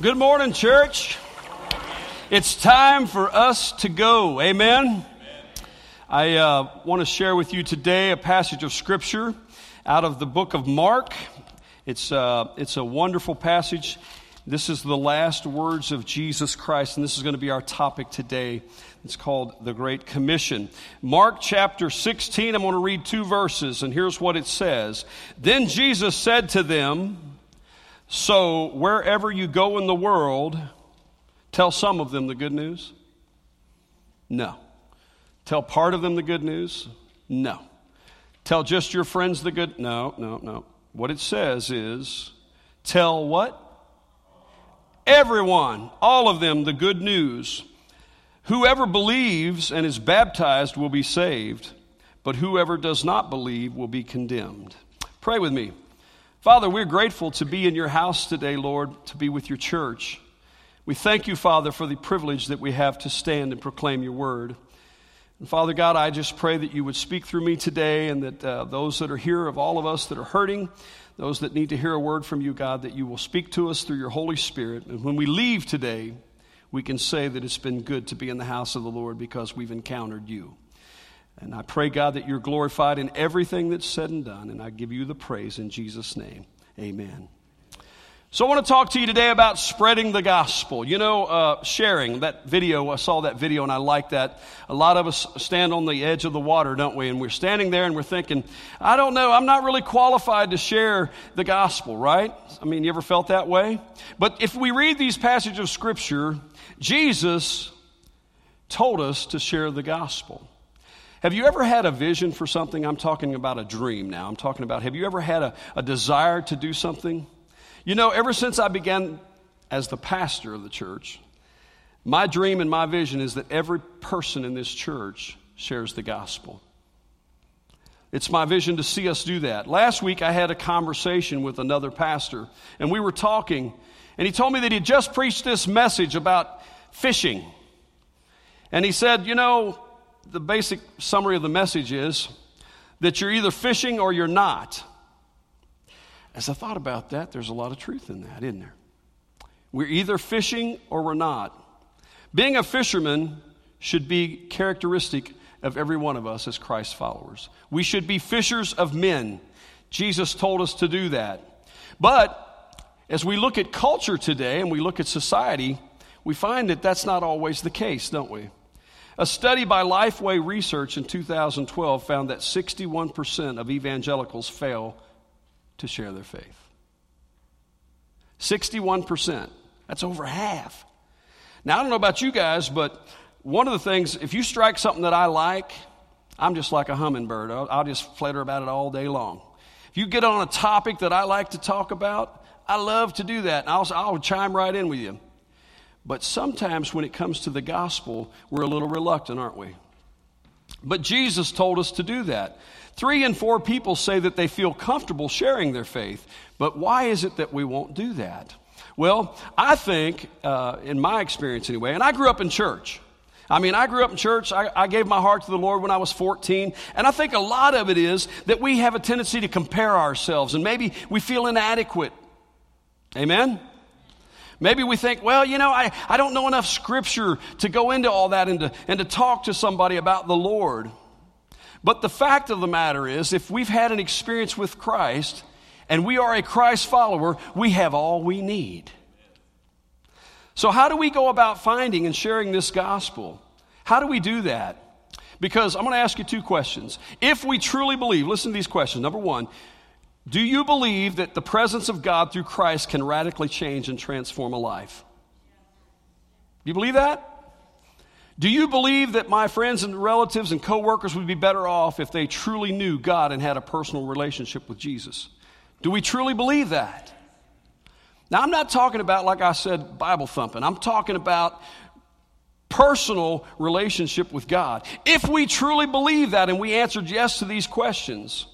Good morning, church. It's time for us to go. Amen. I uh, want to share with you today a passage of scripture out of the book of Mark. It's, uh, it's a wonderful passage. This is the last words of Jesus Christ, and this is going to be our topic today. It's called the Great Commission. Mark chapter 16, I'm going to read two verses, and here's what it says. Then Jesus said to them, so, wherever you go in the world, tell some of them the good news? No. Tell part of them the good news? No. Tell just your friends the good? No, no, no. What it says is tell what? Everyone, all of them, the good news. Whoever believes and is baptized will be saved, but whoever does not believe will be condemned. Pray with me. Father, we're grateful to be in your house today, Lord, to be with your church. We thank you, Father, for the privilege that we have to stand and proclaim your word. And Father God, I just pray that you would speak through me today and that uh, those that are here, of all of us that are hurting, those that need to hear a word from you, God, that you will speak to us through your Holy Spirit. And when we leave today, we can say that it's been good to be in the house of the Lord because we've encountered you. And I pray, God, that you're glorified in everything that's said and done. And I give you the praise in Jesus' name. Amen. So I want to talk to you today about spreading the gospel. You know, uh, sharing that video. I saw that video and I like that. A lot of us stand on the edge of the water, don't we? And we're standing there and we're thinking, I don't know, I'm not really qualified to share the gospel, right? I mean, you ever felt that way? But if we read these passages of scripture, Jesus told us to share the gospel. Have you ever had a vision for something? I'm talking about a dream now. I'm talking about have you ever had a, a desire to do something? You know, ever since I began as the pastor of the church, my dream and my vision is that every person in this church shares the gospel. It's my vision to see us do that. Last week, I had a conversation with another pastor, and we were talking, and he told me that he had just preached this message about fishing. And he said, You know, the basic summary of the message is that you're either fishing or you're not. As I thought about that, there's a lot of truth in that, isn't there? We're either fishing or we're not. Being a fisherman should be characteristic of every one of us as Christ followers. We should be fishers of men. Jesus told us to do that. But as we look at culture today and we look at society, we find that that's not always the case, don't we? A study by Lifeway Research in 2012 found that 61% of evangelicals fail to share their faith. 61%. That's over half. Now, I don't know about you guys, but one of the things, if you strike something that I like, I'm just like a hummingbird. I'll, I'll just flutter about it all day long. If you get on a topic that I like to talk about, I love to do that. I'll, I'll chime right in with you. But sometimes when it comes to the gospel, we're a little reluctant, aren't we? But Jesus told us to do that. Three in four people say that they feel comfortable sharing their faith. But why is it that we won't do that? Well, I think, uh, in my experience anyway, and I grew up in church. I mean, I grew up in church. I, I, gave my heart to the Lord when I was 14. And I think a lot of it is that we have a tendency to compare ourselves and maybe we feel inadequate. Amen? Maybe we think, well, you know, I, I don't know enough scripture to go into all that and to, and to talk to somebody about the Lord. But the fact of the matter is, if we've had an experience with Christ and we are a Christ follower, we have all we need. So, how do we go about finding and sharing this gospel? How do we do that? Because I'm going to ask you two questions. If we truly believe, listen to these questions. Number one, do you believe that the presence of God through Christ can radically change and transform a life? Do you believe that? Do you believe that my friends and relatives and coworkers would be better off if they truly knew God and had a personal relationship with Jesus? Do we truly believe that? Now, I'm not talking about, like I said, Bible thumping. I'm talking about personal relationship with God. If we truly believe that and we answered yes to these questions,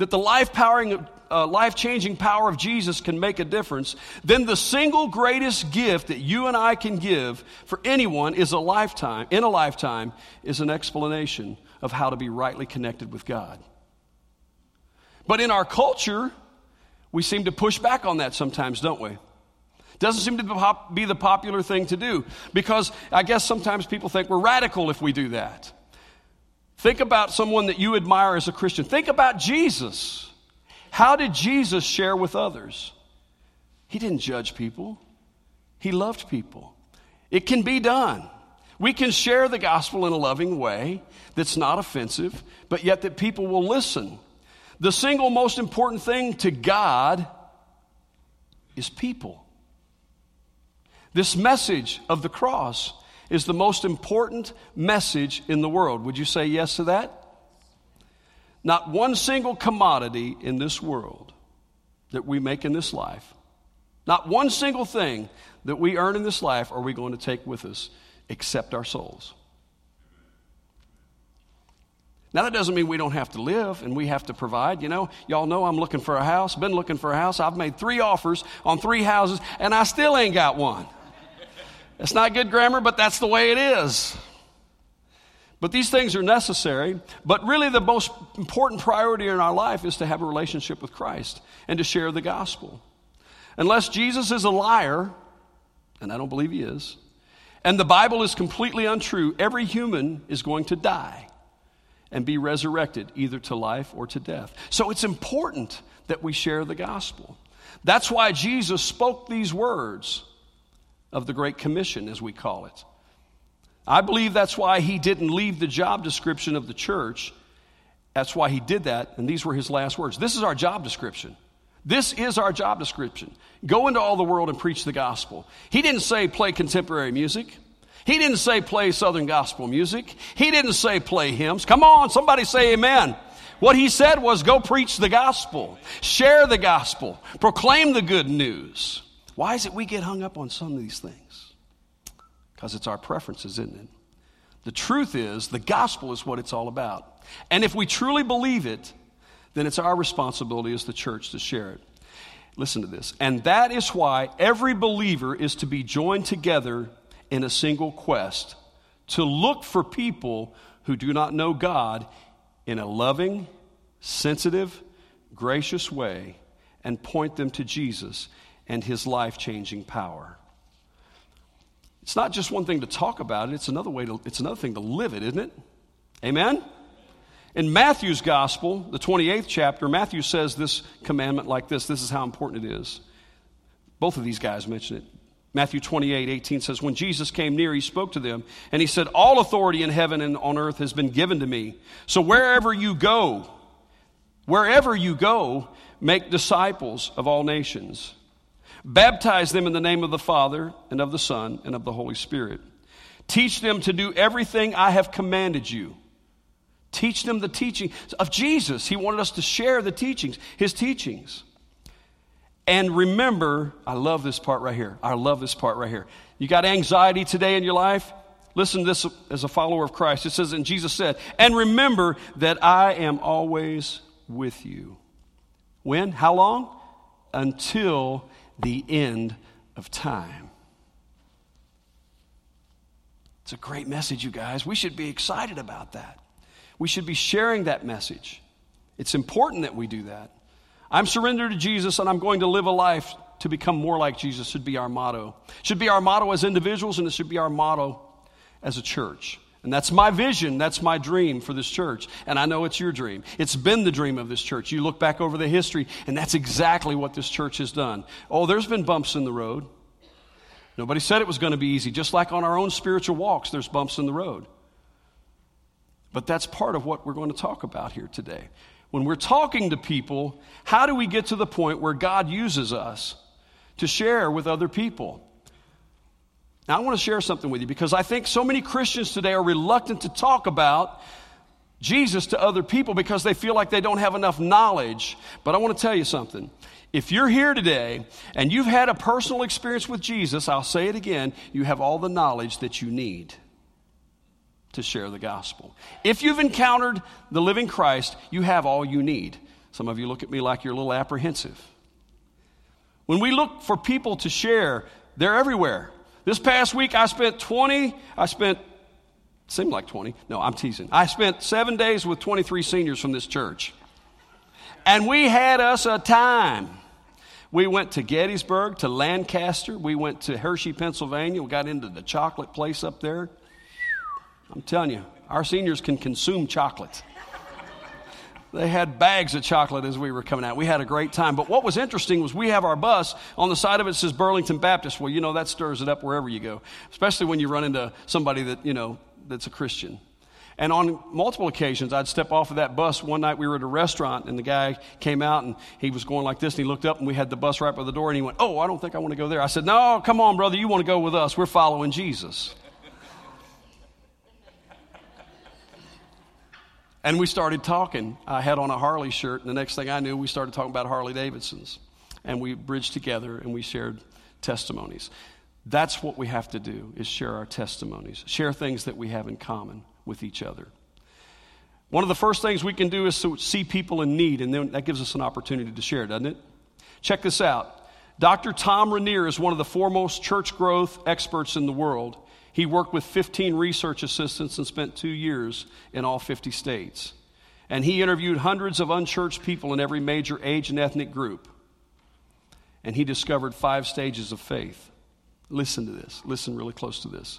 that the life powering, uh, life changing power of Jesus can make a difference, then the single greatest gift that you and I can give for anyone is a lifetime, in a lifetime, is an explanation of how to be rightly connected with God. But in our culture, we seem to push back on that sometimes, don't we? Doesn't seem to be the popular thing to do because I guess sometimes people think we're radical if we do that. Think about someone that you admire as a Christian. Think about Jesus. How did Jesus share with others? He didn't judge people, He loved people. It can be done. We can share the gospel in a loving way that's not offensive, but yet that people will listen. The single most important thing to God is people. This message of the cross is the most important message in the world. Would you say yes to that? Not one single commodity in this world that we make in this life, not one single thing that we earn in this life are we going to take with us except our souls. Now, that doesn't mean we don't have to live and we have to provide. You know, y'all know I'm looking for a house, been looking for a house. I've made three offers on three houses, and I still ain't got one. It's not good grammar, but that's the way it is. But these things are necessary. But really, the most important priority in our life is to have a relationship with Christ and to share the gospel. Unless Jesus is a liar, and I don't believe he is, and the Bible is completely untrue, every human is going to die and be resurrected either to life or to death. So it's important that we share the gospel. That's why Jesus spoke these words of the Great Commission, as we call it. I believe that's why he didn't leave the job description of the church. That's why he did that, and these were his last words. This is our job description. This is our job description. Go into all the world and preach the gospel. He didn't say play contemporary music. He didn't say play Southern gospel music. He didn't say play hymns. Come on, somebody say amen. What he said was go preach the gospel, share the gospel, proclaim the good news. Why is it we get hung up on some of these things? Because it's our preferences, isn't it? The truth is, the gospel is what it's all about. And if we truly believe it, then it's our responsibility as the church to share it. Listen to this. And that is why every believer is to be joined together in a single quest to look for people who do not know God in a loving, sensitive, gracious way and point them to Jesus and his life changing power. It's not just one thing to talk about it, it's another way to, it's another thing to live it, isn't it? Amen? In Matthew's gospel, the 28th chapter, Matthew says this commandment like this. This is how important it is. Both of these guys mention it. Matthew 28, 18 says, When Jesus came near, he spoke to them, and he said, All authority in heaven and on earth has been given to me. So wherever you go, wherever you go, make disciples of all nations Baptize them in the name of the Father and of the Son and of the Holy Spirit. Teach them to do everything I have commanded you. Teach them the teaching of Jesus. He wanted us to share the teachings, his teachings. And remember, I love this part right here. I love this part right here. You got anxiety today in your life? Listen to this as a follower of Christ. It says, and Jesus said, and remember that I am always with you. When? How long? Until the end of time. It's a great message, you guys. We should be excited about that. We should be sharing that message. It's important that we do that. I'm surrendered to Jesus and I'm going to live a life to become more like Jesus, should be our motto. Should be our motto as individuals and it should be our motto as a church. And that's my vision. That's my dream for this church. And I know it's your dream. It's been the dream of this church. You look back over the history, and that's exactly what this church has done. Oh, there's been bumps in the road. Nobody said it was going to be easy. Just like on our own spiritual walks, there's bumps in the road. But that's part of what we're going to talk about here today. When we're talking to people, how do we get to the point where God uses us to share with other people? Now, I want to share something with you because I think so many Christians today are reluctant to talk about Jesus to other people because they feel like they don't have enough knowledge. But I want to tell you something. If you're here today and you've had a personal experience with Jesus, I'll say it again, you have all the knowledge that you need to share the gospel. If you've encountered the living Christ, you have all you need. Some of you look at me like you're a little apprehensive. When we look for people to share, they're everywhere. This past week, I spent 20, I spent, seemed like 20. No, I'm teasing. I spent seven days with 23 seniors from this church. And we had us a time. We went to Gettysburg, to Lancaster. We went to Hershey, Pennsylvania. We got into the chocolate place up there. I'm telling you, our seniors can consume chocolate. They had bags of chocolate as we were coming out. We had a great time. But what was interesting was we have our bus. On the side of it says Burlington Baptist. Well, you know, that stirs it up wherever you go, especially when you run into somebody that, you know, that's a Christian. And on multiple occasions, I'd step off of that bus. One night we were at a restaurant, and the guy came out and he was going like this, and he looked up, and we had the bus right by the door, and he went, Oh, I don't think I want to go there. I said, No, come on, brother, you want to go with us. We're following Jesus. And we started talking. I had on a Harley shirt, and the next thing I knew, we started talking about Harley Davidsons. And we bridged together and we shared testimonies. That's what we have to do is share our testimonies, share things that we have in common with each other. One of the first things we can do is to see people in need, and then that gives us an opportunity to share, doesn't it? Check this out. Dr. Tom Rainer is one of the foremost church growth experts in the world. He worked with 15 research assistants and spent two years in all 50 states. And he interviewed hundreds of unchurched people in every major age and ethnic group. And he discovered five stages of faith. Listen to this. Listen really close to this.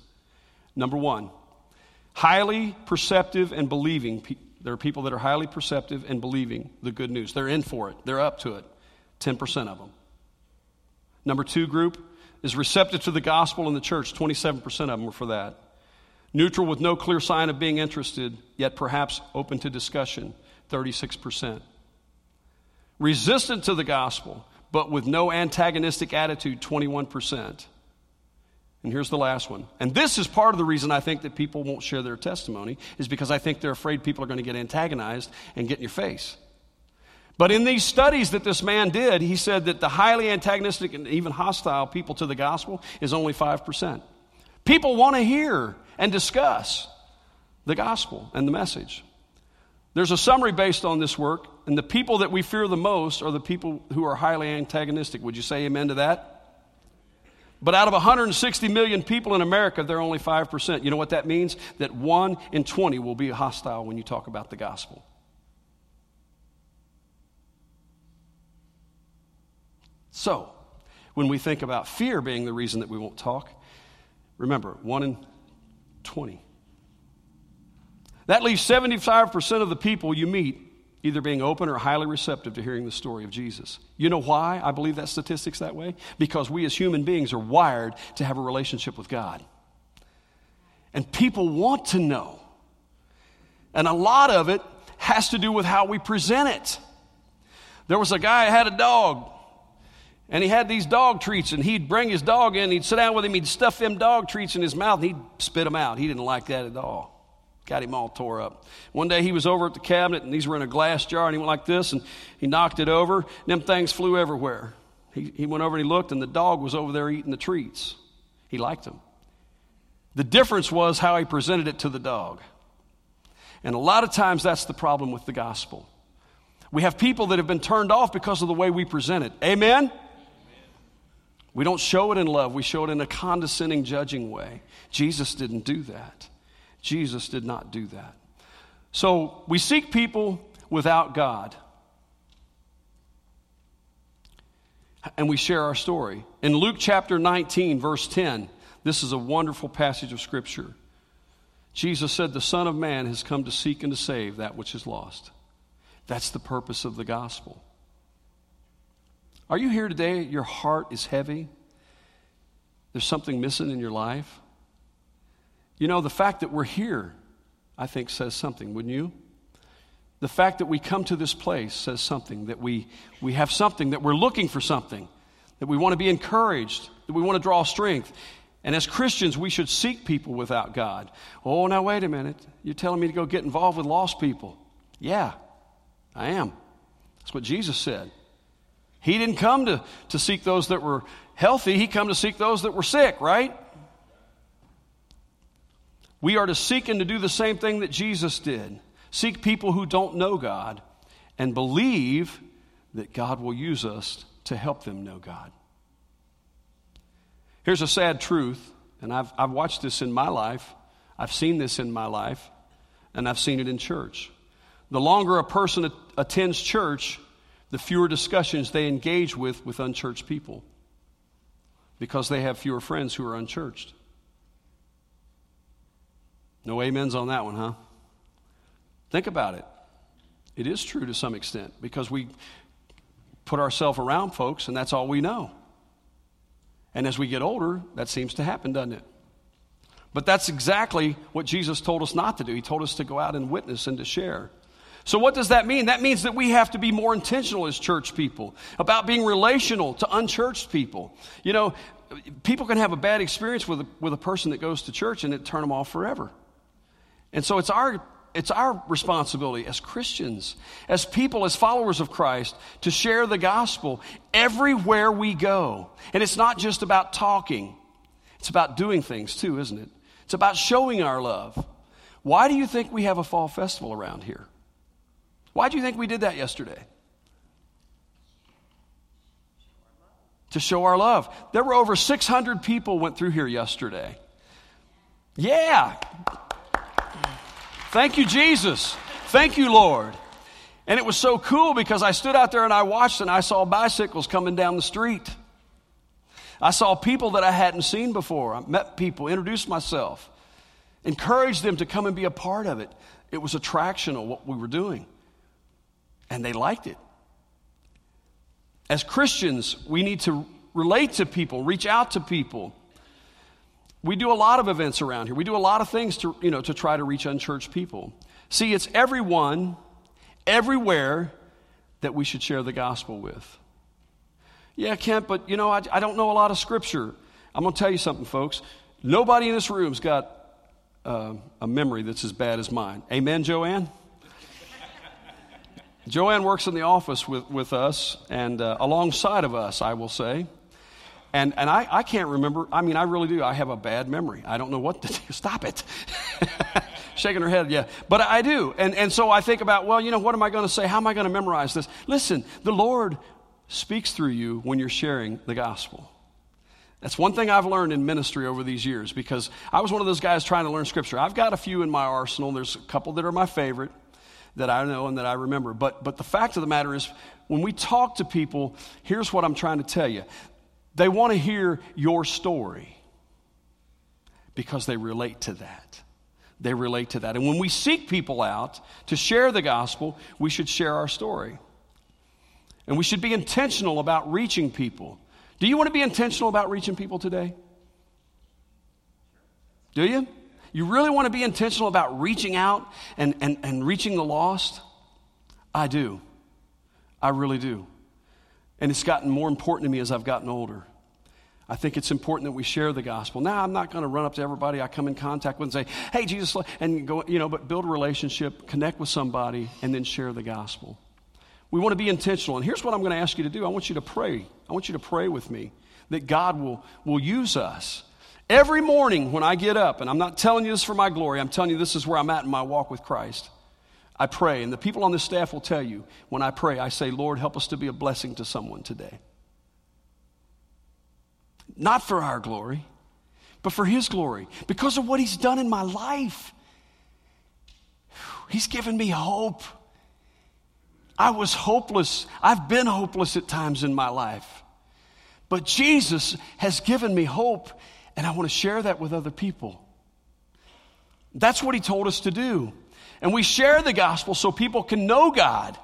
Number one, highly perceptive and believing. There are people that are highly perceptive and believing the good news. They're in for it, they're up to it. 10% of them. Number two group is receptive to the gospel in the church. 27% of them were for that. Neutral with no clear sign of being interested, yet perhaps open to discussion. 36%. Resistant to the gospel, but with no antagonistic attitude. 21%. And here's the last one. And this is part of the reason I think that people won't share their testimony, is because I think they're afraid people are going to get antagonized and get in your face. But in these studies that this man did, he said that the highly antagonistic and even hostile people to the gospel is only 5%. People want to hear and discuss the gospel and the message. There's a summary based on this work, and the people that we fear the most are the people who are highly antagonistic. Would you say amen to that? But out of 160 million people in America, they're only 5%. You know what that means? That 1 in 20 will be hostile when you talk about the gospel. So, when we think about fear being the reason that we won't talk, remember 1 in 20. That leaves 75% of the people you meet either being open or highly receptive to hearing the story of Jesus. You know why I believe that statistic's that way? Because we as human beings are wired to have a relationship with God. And people want to know. And a lot of it has to do with how we present it. There was a guy who had a dog, and he had these dog treats, and he'd bring his dog in, he'd sit down with him, he'd stuff them dog treats in his mouth, and he'd spit them out. He didn't like that at all. Got him all tore up. One day he was over at the cabinet and these were in a glass jar and he went like this and he knocked it over. And them things flew everywhere. He, he went over and he looked and the dog was over there eating the treats. He liked them. The difference was how he presented it to the dog. And a lot of times that's the problem with the gospel. We have people that have been turned off because of the way we present it. Amen? We don't show it in love, we show it in a condescending, judging way. Jesus didn't do that. Jesus did not do that. So we seek people without God. And we share our story. In Luke chapter 19, verse 10, this is a wonderful passage of Scripture. Jesus said, The Son of Man has come to seek and to save that which is lost. That's the purpose of the gospel. Are you here today? Your heart is heavy. There's something missing in your life. You know, the fact that we're here, I think, says something, wouldn't you? The fact that we come to this place says something, that we, we have something, that we're looking for something, that we want to be encouraged, that we want to draw strength. And as Christians, we should seek people without God. Oh, now wait a minute. You're telling me to go get involved with lost people? Yeah, I am. That's what Jesus said. He didn't come to, to seek those that were healthy, He come to seek those that were sick, right? We are to seek and to do the same thing that Jesus did seek people who don't know God and believe that God will use us to help them know God. Here's a sad truth, and I've, I've watched this in my life, I've seen this in my life, and I've seen it in church. The longer a person attends church, the fewer discussions they engage with with unchurched people because they have fewer friends who are unchurched. No amens on that one, huh? Think about it. It is true to some extent because we put ourselves around folks and that's all we know. And as we get older, that seems to happen, doesn't it? But that's exactly what Jesus told us not to do. He told us to go out and witness and to share. So, what does that mean? That means that we have to be more intentional as church people about being relational to unchurched people. You know, people can have a bad experience with a, with a person that goes to church and it turn them off forever. And so, it's our it's our responsibility as Christians, as people, as followers of Christ, to share the gospel everywhere we go. And it's not just about talking, it's about doing things too, isn't it? It's about showing our love. Why do you think we have a fall festival around here? Why do you think we did that yesterday? To show our love. There were over 600 people went through here yesterday. Yeah, Thank you, Jesus. Thank you, Lord. And it was so cool because I stood out there and I watched and I saw bicycles coming down the street. I saw people that I hadn't seen before. I met people, introduced myself, encouraged them to come and be a part of it. It was attractional what we were doing. And they liked it. As Christians, we need to relate to people, reach out to people we do a lot of events around here. We do a lot of things to, you know, to try to reach unchurched people. See, it's everyone, everywhere that we should share the gospel with. Yeah, Kent, but you know, I, I don't know a lot of scripture. I'm going to tell you something, folks. Nobody in this room's got uh, a memory that's as bad as mine. Amen, Joanne? Joanne works in the office with, with us and uh, alongside of us, I will say. And, and I, I can't remember. I mean, I really do. I have a bad memory. I don't know what to do. Stop it. Shaking her head, yeah. But I do. And, and so I think about, well, you know, what am I going to say? How am I going to memorize this? Listen, the Lord speaks through you when you're sharing the gospel. That's one thing I've learned in ministry over these years because I was one of those guys trying to learn scripture. I've got a few in my arsenal. There's a couple that are my favorite that I know and that I remember. But, but the fact of the matter is, when we talk to people, here's what I'm trying to tell you they want to hear your story because they relate to that. They relate to that. And when we seek people out to share the gospel, we should share our story. And we should be intentional about reaching people. Do you want to be intentional about reaching people today? Do you? You really want to be intentional about reaching out and, and, and reaching the lost? I do. I really do. And it's gotten more important to me as I've gotten older. I think it's important that we share the gospel. Now, I'm not going to run up to everybody I come in contact with and say, hey, Jesus, and go, you know, but build a relationship, connect with somebody, and then share the gospel. We want to be intentional. And here's what I'm going to ask you to do I want you to pray. I want you to pray with me that God will, will use us. Every morning when I get up, and I'm not telling you this for my glory, I'm telling you this is where I'm at in my walk with Christ. I pray, and the people on this staff will tell you when I pray, I say, Lord, help us to be a blessing to someone today. Not for our glory, but for His glory, because of what He's done in my life. He's given me hope. I was hopeless. I've been hopeless at times in my life. But Jesus has given me hope, and I want to share that with other people. That's what He told us to do. And we share the gospel so people can know God.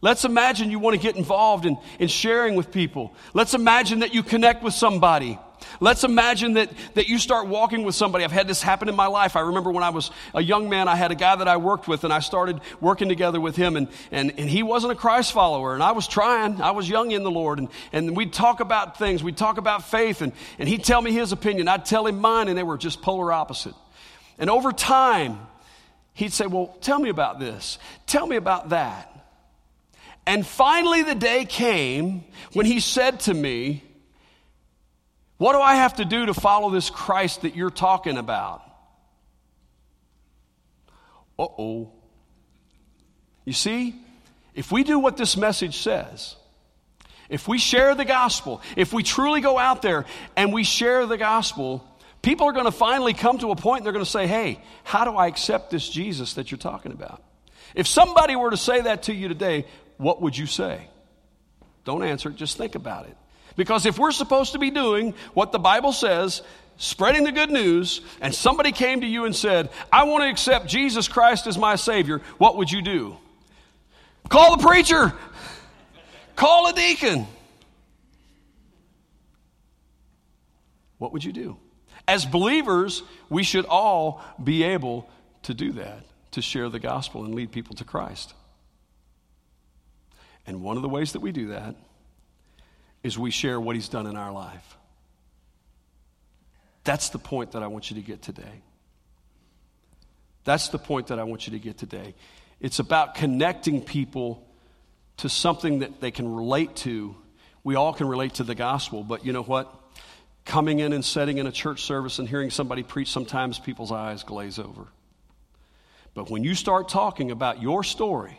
Let's imagine you want to get involved in, in sharing with people. Let's imagine that you connect with somebody. Let's imagine that, that you start walking with somebody. I've had this happen in my life. I remember when I was a young man, I had a guy that I worked with, and I started working together with him, and, and, and he wasn't a Christ follower, and I was trying. I was young in the Lord, and, and we'd talk about things. We'd talk about faith, and, and he'd tell me his opinion. I'd tell him mine, and they were just polar opposite. And over time, he'd say, Well, tell me about this. Tell me about that. And finally, the day came when he said to me, What do I have to do to follow this Christ that you're talking about? Uh oh. You see, if we do what this message says, if we share the gospel, if we truly go out there and we share the gospel, people are going to finally come to a point and they're going to say, Hey, how do I accept this Jesus that you're talking about? If somebody were to say that to you today, what would you say? Don't answer it, just think about it. Because if we're supposed to be doing what the Bible says, spreading the good news, and somebody came to you and said, I want to accept Jesus Christ as my Savior, what would you do? Call the preacher, call a deacon. What would you do? As believers, we should all be able to do that, to share the gospel and lead people to Christ. And one of the ways that we do that is we share what He's done in our life. That's the point that I want you to get today. That's the point that I want you to get today. It's about connecting people to something that they can relate to. We all can relate to the gospel, but you know what? Coming in and sitting in a church service and hearing somebody preach, sometimes people's eyes glaze over. But when you start talking about your story,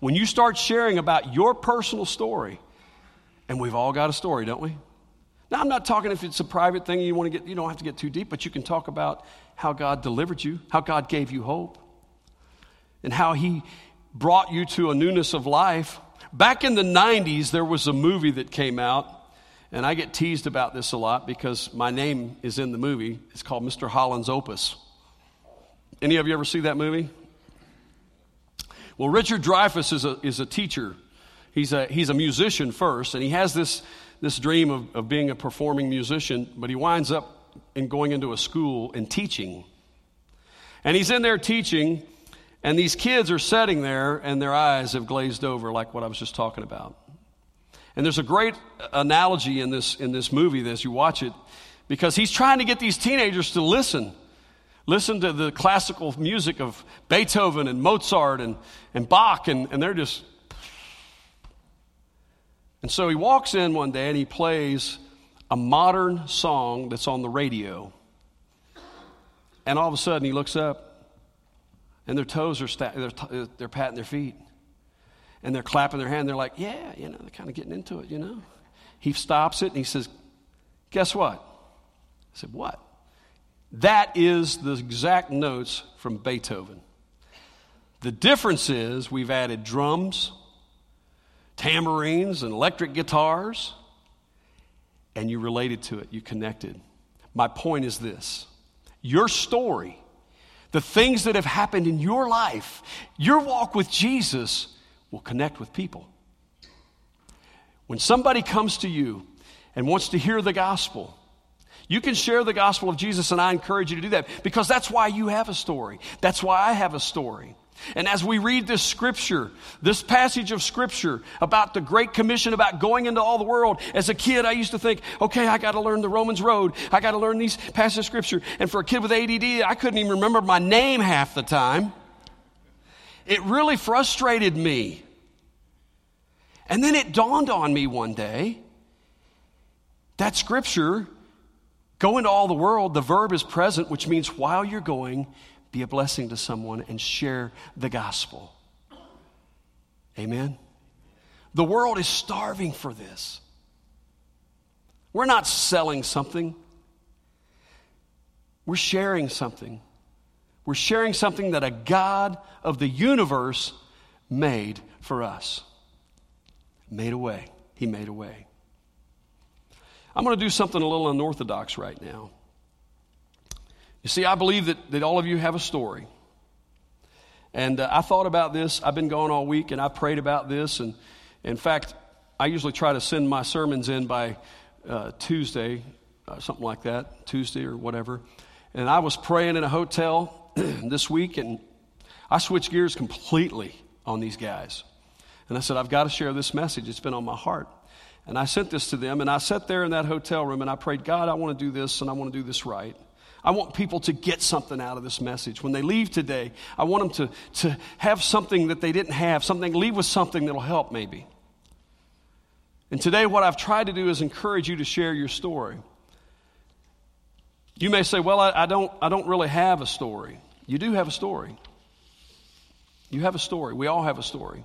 when you start sharing about your personal story, and we've all got a story, don't we? Now, I'm not talking if it's a private thing you want to get, you don't have to get too deep, but you can talk about how God delivered you, how God gave you hope, and how He brought you to a newness of life. Back in the 90s, there was a movie that came out, and I get teased about this a lot because my name is in the movie. It's called Mr. Holland's Opus. Any of you ever see that movie? Well, Richard Dreyfuss is a, is a teacher. He's a, he's a musician first, and he has this, this dream of, of being a performing musician, but he winds up in going into a school and teaching. And he's in there teaching, and these kids are sitting there, and their eyes have glazed over, like what I was just talking about. And there's a great analogy in this, in this movie as you watch it, because he's trying to get these teenagers to listen listen to the classical music of Beethoven and Mozart and, and Bach, and, and they're just. And so he walks in one day and he plays a modern song that's on the radio. And all of a sudden he looks up and their toes are sta- they're, they're patting their feet and they're clapping their hand. They're like, yeah, you know, they're kind of getting into it, you know. He stops it and he says, guess what? I said, what? That is the exact notes from Beethoven. The difference is we've added drums, tambourines, and electric guitars, and you related to it, you connected. My point is this your story, the things that have happened in your life, your walk with Jesus will connect with people. When somebody comes to you and wants to hear the gospel, you can share the gospel of Jesus, and I encourage you to do that because that's why you have a story. That's why I have a story. And as we read this scripture, this passage of scripture about the Great Commission, about going into all the world, as a kid, I used to think, okay, I got to learn the Romans Road. I got to learn these passages of scripture. And for a kid with ADD, I couldn't even remember my name half the time. It really frustrated me. And then it dawned on me one day that scripture Go into all the world, the verb is present, which means while you're going, be a blessing to someone and share the gospel. Amen? The world is starving for this. We're not selling something, we're sharing something. We're sharing something that a God of the universe made for us. Made a way. He made a way. I'm going to do something a little unorthodox right now. You see, I believe that, that all of you have a story. And uh, I thought about this. I've been gone all week and I prayed about this. And in fact, I usually try to send my sermons in by uh, Tuesday, uh, something like that, Tuesday or whatever. And I was praying in a hotel this week and I switched gears completely on these guys. And I said, I've got to share this message. It's been on my heart. And I sent this to them, and I sat there in that hotel room and I prayed, God, I want to do this and I want to do this right. I want people to get something out of this message. When they leave today, I want them to, to have something that they didn't have, something, leave with something that'll help maybe. And today, what I've tried to do is encourage you to share your story. You may say, Well, I, I, don't, I don't really have a story. You do have a story. You have a story. We all have a story.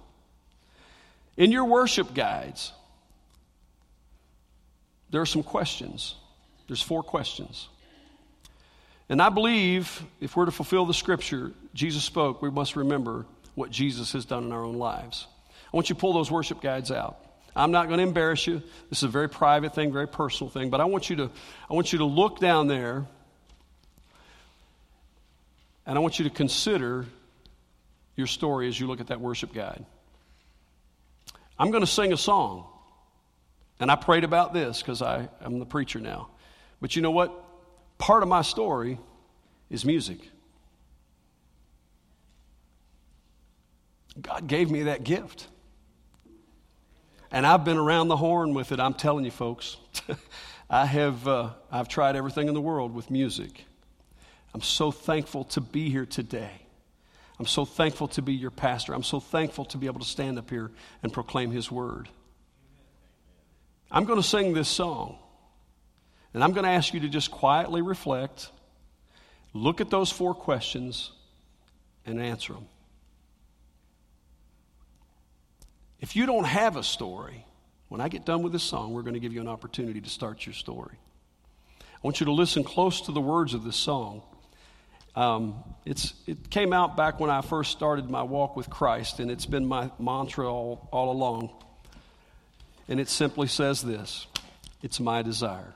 In your worship guides, there are some questions. There's four questions. And I believe if we're to fulfill the scripture Jesus spoke, we must remember what Jesus has done in our own lives. I want you to pull those worship guides out. I'm not going to embarrass you. This is a very private thing, very personal thing, but I want you to, I want you to look down there and I want you to consider your story as you look at that worship guide. I'm going to sing a song. And I prayed about this because I'm the preacher now. But you know what? Part of my story is music. God gave me that gift. And I've been around the horn with it. I'm telling you, folks. I have uh, I've tried everything in the world with music. I'm so thankful to be here today. I'm so thankful to be your pastor. I'm so thankful to be able to stand up here and proclaim his word. I'm going to sing this song. And I'm going to ask you to just quietly reflect, look at those four questions, and answer them. If you don't have a story, when I get done with this song, we're going to give you an opportunity to start your story. I want you to listen close to the words of this song. Um, it's, it came out back when I first started my walk with Christ, and it's been my mantra all, all along. And it simply says this It's my desire.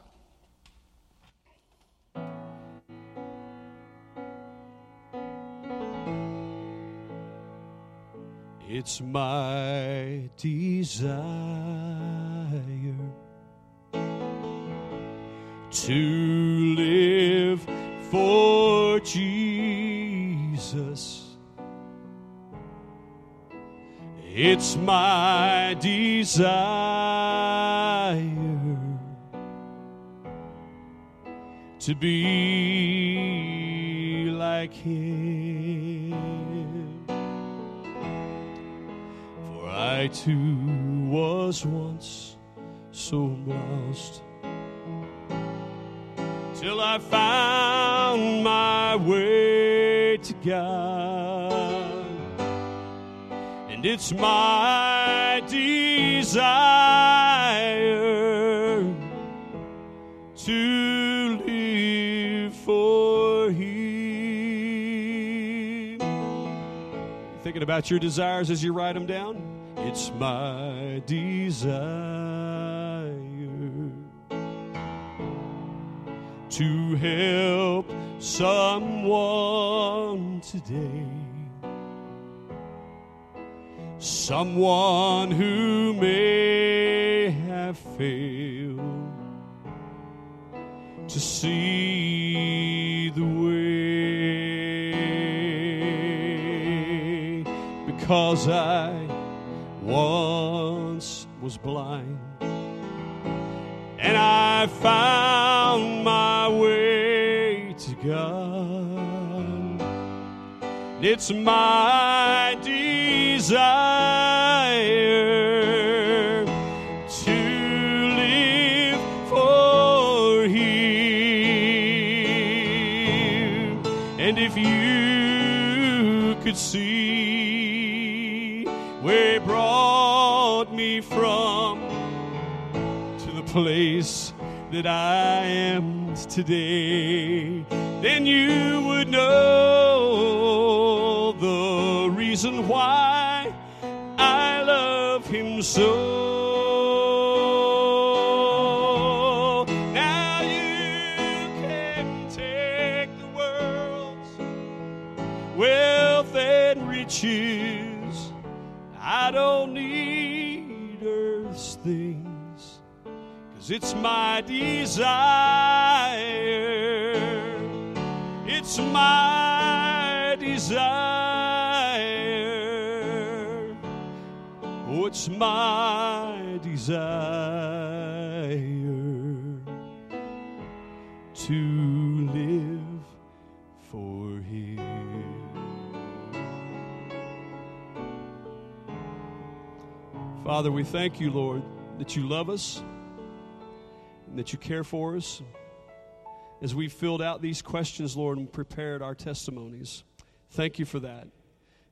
It's my desire to live for Jesus. It's my desire to be like Him. I too was once so lost till I found my way to God. And it's my desire to live for Him. Thinking about your desires as you write them down? It's my desire to help someone today. Someone who may have failed to see the way because I was blind and I found my way to God. It's my desire to live for Him. And if you could see place that I am today, then you would know the reason why I love Him so. It's my desire. It's my desire. Oh, it's my desire to live for Him. Father, we thank you, Lord, that you love us that you care for us. As we filled out these questions, Lord, and prepared our testimonies, thank you for that.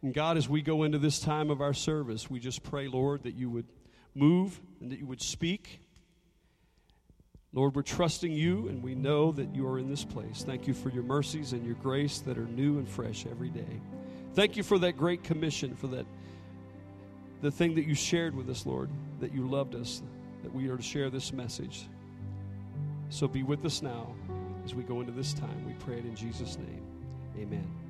And God, as we go into this time of our service, we just pray, Lord, that you would move and that you would speak. Lord, we're trusting you and we know that you are in this place. Thank you for your mercies and your grace that are new and fresh every day. Thank you for that great commission, for that the thing that you shared with us, Lord, that you loved us, that we are to share this message. So be with us now as we go into this time. We pray it in Jesus' name. Amen.